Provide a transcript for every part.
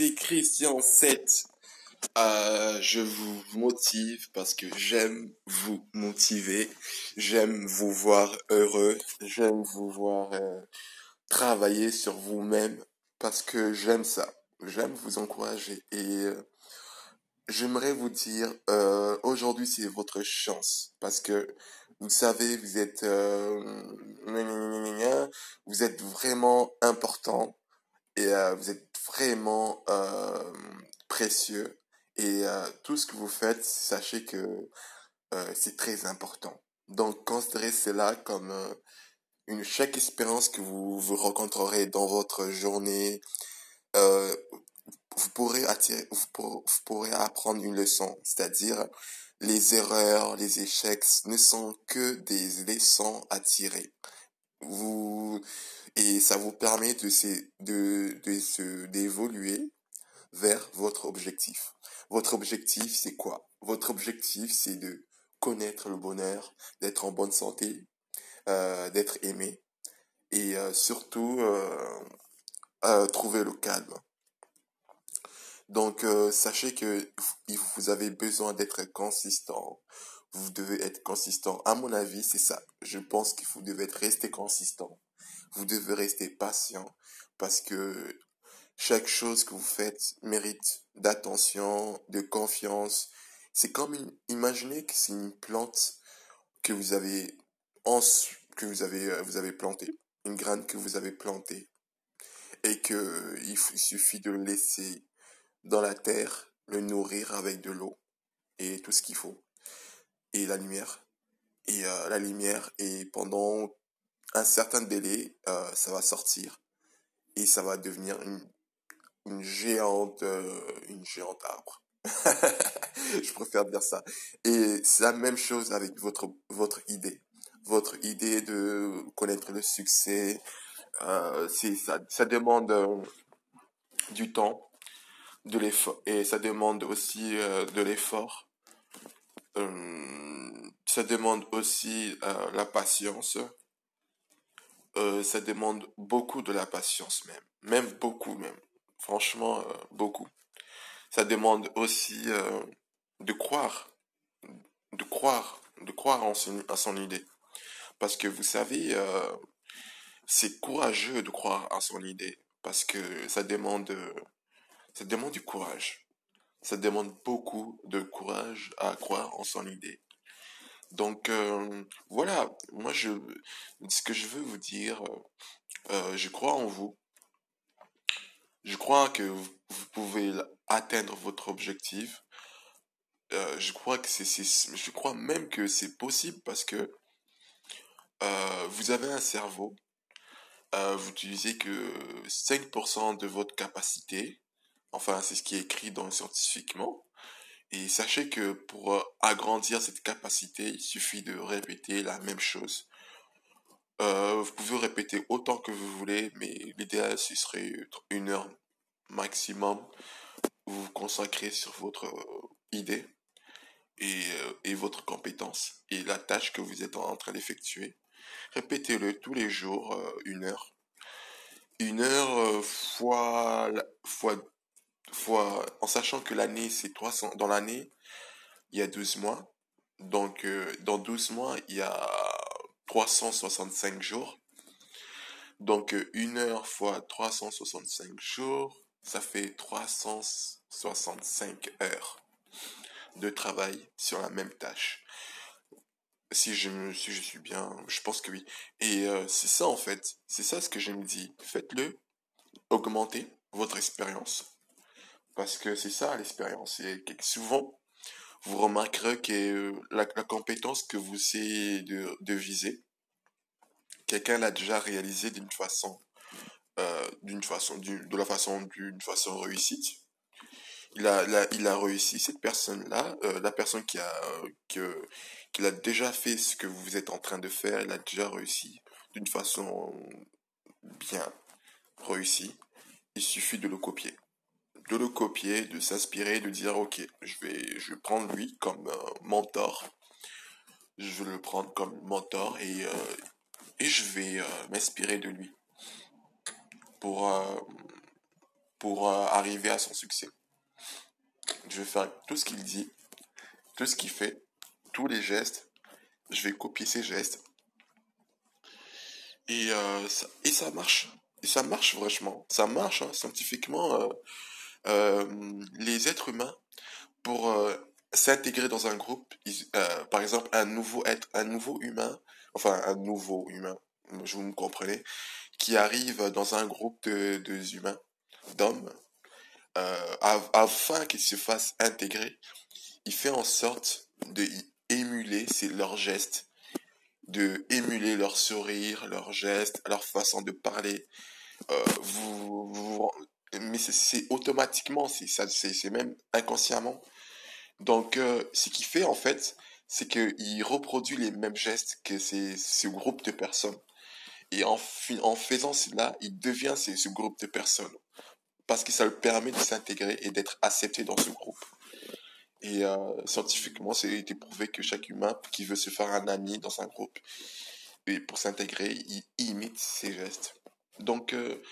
c'est Christian 7. Euh, je vous motive parce que j'aime vous motiver. J'aime vous voir heureux. J'aime vous voir euh, travailler sur vous-même parce que j'aime ça. J'aime vous encourager et euh, j'aimerais vous dire aujourd'hui c'est votre chance parce que vous savez vous êtes vous êtes vraiment important et vous êtes vraiment euh, précieux. Et euh, tout ce que vous faites sachez que euh, c'est très important. Donc considérez cela comme une chaque expérience que vous vous rencontrerez dans votre journée. Vous pourrez attirer vous pourrez apprendre une leçon. C'est-à-dire les erreurs les échecs ne sont que des leçons à tirer vous et ça vous permet de se- de de se d'évoluer vers votre objectif. Votre objectif, c'est quoi? Votre objectif, c'est de connaître le bonheur, d'être en bonne santé, euh, d'être aimé et euh, surtout euh, euh, trouver le calme. Donc, euh, sachez que vous vous avez besoin d'être consistant. Vous devez être consistant. À mon avis, c'est ça. Je pense qu'il vous devez rester consistant. Vous devez rester patient parce que chaque chose que vous faites mérite d'attention, de confiance. C'est comme une, imaginez que c'est une plante que vous avez en, que vous avez, euh, vous avez plantée, une graine que vous avez plantée et que il suffit de laisser dans la terre, le nourrir avec de l'eau et tout ce qu'il faut et la lumière. Et euh, la lumière et pendant un certain délai, euh, ça va sortir et ça va devenir une, une géante, euh, une géante arbre. Je préfère dire ça. Et c'est la même chose avec votre votre idée. Votre idée de connaître le succès, euh, ça, ça demande euh, du temps, de l'effort, et ça demande aussi euh, de l'effort. Euh, ça demande aussi euh, la patience. Euh, ça demande beaucoup de la patience même, même beaucoup même. Franchement, beaucoup. Ça demande aussi de croire, de croire, de croire en son, en son idée. Parce que vous savez, c'est courageux de croire en son idée. Parce que ça demande, ça demande du courage. Ça demande beaucoup de courage à croire en son idée. Donc euh, voilà, moi je, ce que je veux vous dire, euh, euh, je crois en vous. Je crois que vous, pouvez atteindre votre objectif. Je crois que c'est, je crois même que c'est possible parce que vous avez un cerveau. Vous utilisez que 5% de votre capacité. Enfin, c'est ce qui est écrit dans scientifiquement. Et sachez que pour euh, agrandir cette capacité, il suffit de répéter la même chose. Euh, vous pouvez répéter autant que vous voulez, mais l'idéal, ce serait une heure maximum. Vous vous consacrez sur votre euh, idée et, votre compétence et la tâche que vous êtes en train d'effectuer. Répétez-le tous les jours, une heure. Une heure fois, fois, en sachant que l'année, c'est 300, dans l'année, il y a 12 mois. Donc, euh, dans 12 mois, il y a 365 jours. Donc, euh, une heure fois 365 jours, ça fait 365 heures de travail sur la même tâche. Si je me, suis bien, je pense que oui. Et euh, c'est ça en fait, c'est ça ce que je me dis. Faites-le, augmentez votre expérience, parce que c'est ça l'expérience. Souvent, vous remarquerez que euh, la, compétence que vous essayez de, de viser, quelqu'un l'a déjà réalisé d'une façon, euh, d'une façon, d'une- de la façon, d'une façon réussite. Il a, il a, réussi, cette personne-là, euh, la personne qui a, que, qui a déjà fait ce que vous êtes en train de faire, elle a déjà réussi d'une façon bien réussie. Il suffit de le copier. De le copier, de s'inspirer, de dire, OK, je vais, je vais prendre lui comme euh, mentor. Je vais le prendre comme mentor et, euh, et je vais euh, m'inspirer de lui pour, pour arriver à son succès. Je vais faire tout ce qu'il dit, tout ce qu'il fait, tous les gestes. Je vais copier ses gestes. Et, ça, et ça marche. Et ça marche vraiment. Ça marche hein, scientifiquement. Les êtres humains, pour s'intégrer dans un groupe, par exemple un nouveau être, un nouveau humain, enfin un nouveau humain, je vous me comprenez, qui arrive dans un groupe de, humains, d'hommes, euh, afin qu'ils se fassent intégrer, il fait en sorte de émuler leurs gestes, de émuler leur sourire, leurs gestes, leur façon de parler. Euh, vous, mais c'est automatiquement, c'est même inconsciemment. Donc, euh, ce qu'il fait en fait, c'est qu'il reproduit les mêmes gestes que ce groupe de personnes. Et en, en faisant cela, il devient ce, groupe de personnes. Parce que ça lui permet de s'intégrer et d'être accepté dans ce groupe. Et euh, scientifiquement, c'est été prouvé que chaque humain qui veut se faire un ami dans un groupe, et pour s'intégrer, il imite ses gestes. Donc, euh,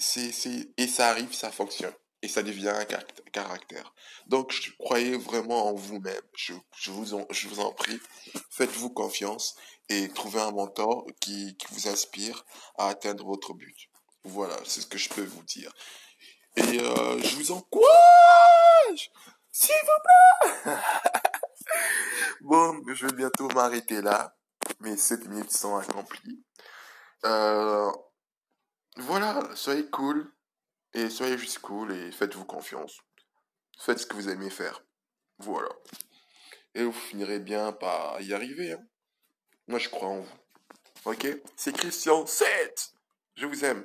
c'est, et ça arrive, ça fonctionne. Et ça devient un caractère. Donc, je croyez vraiment en vous-même. Je, je, vous en, je vous en prie, faites-vous confiance et trouver un mentor qui, qui vous inspire à atteindre votre but. Voilà, c'est ce que je peux vous dire. Et euh, je vous encourage, s'il vous plaît. bon, je vais bientôt m'arrêter là. Mes 7 minutes sont accomplies. Euh, soyez cool et soyez juste cool et faites-vous confiance. Faites ce que vous aimez faire. Voilà. Et vous finirez bien par y arriver. Hein. Moi, je crois en vous. Ok C'est Christian 7 Je vous aime.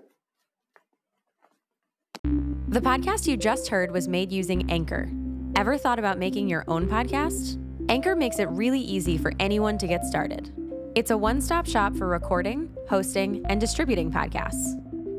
The podcast you just heard was made using Anchor. Ever thought about making your own podcast? Anchor makes it really easy for anyone to get started. It's a one stop shop for recording, hosting, and distributing podcasts.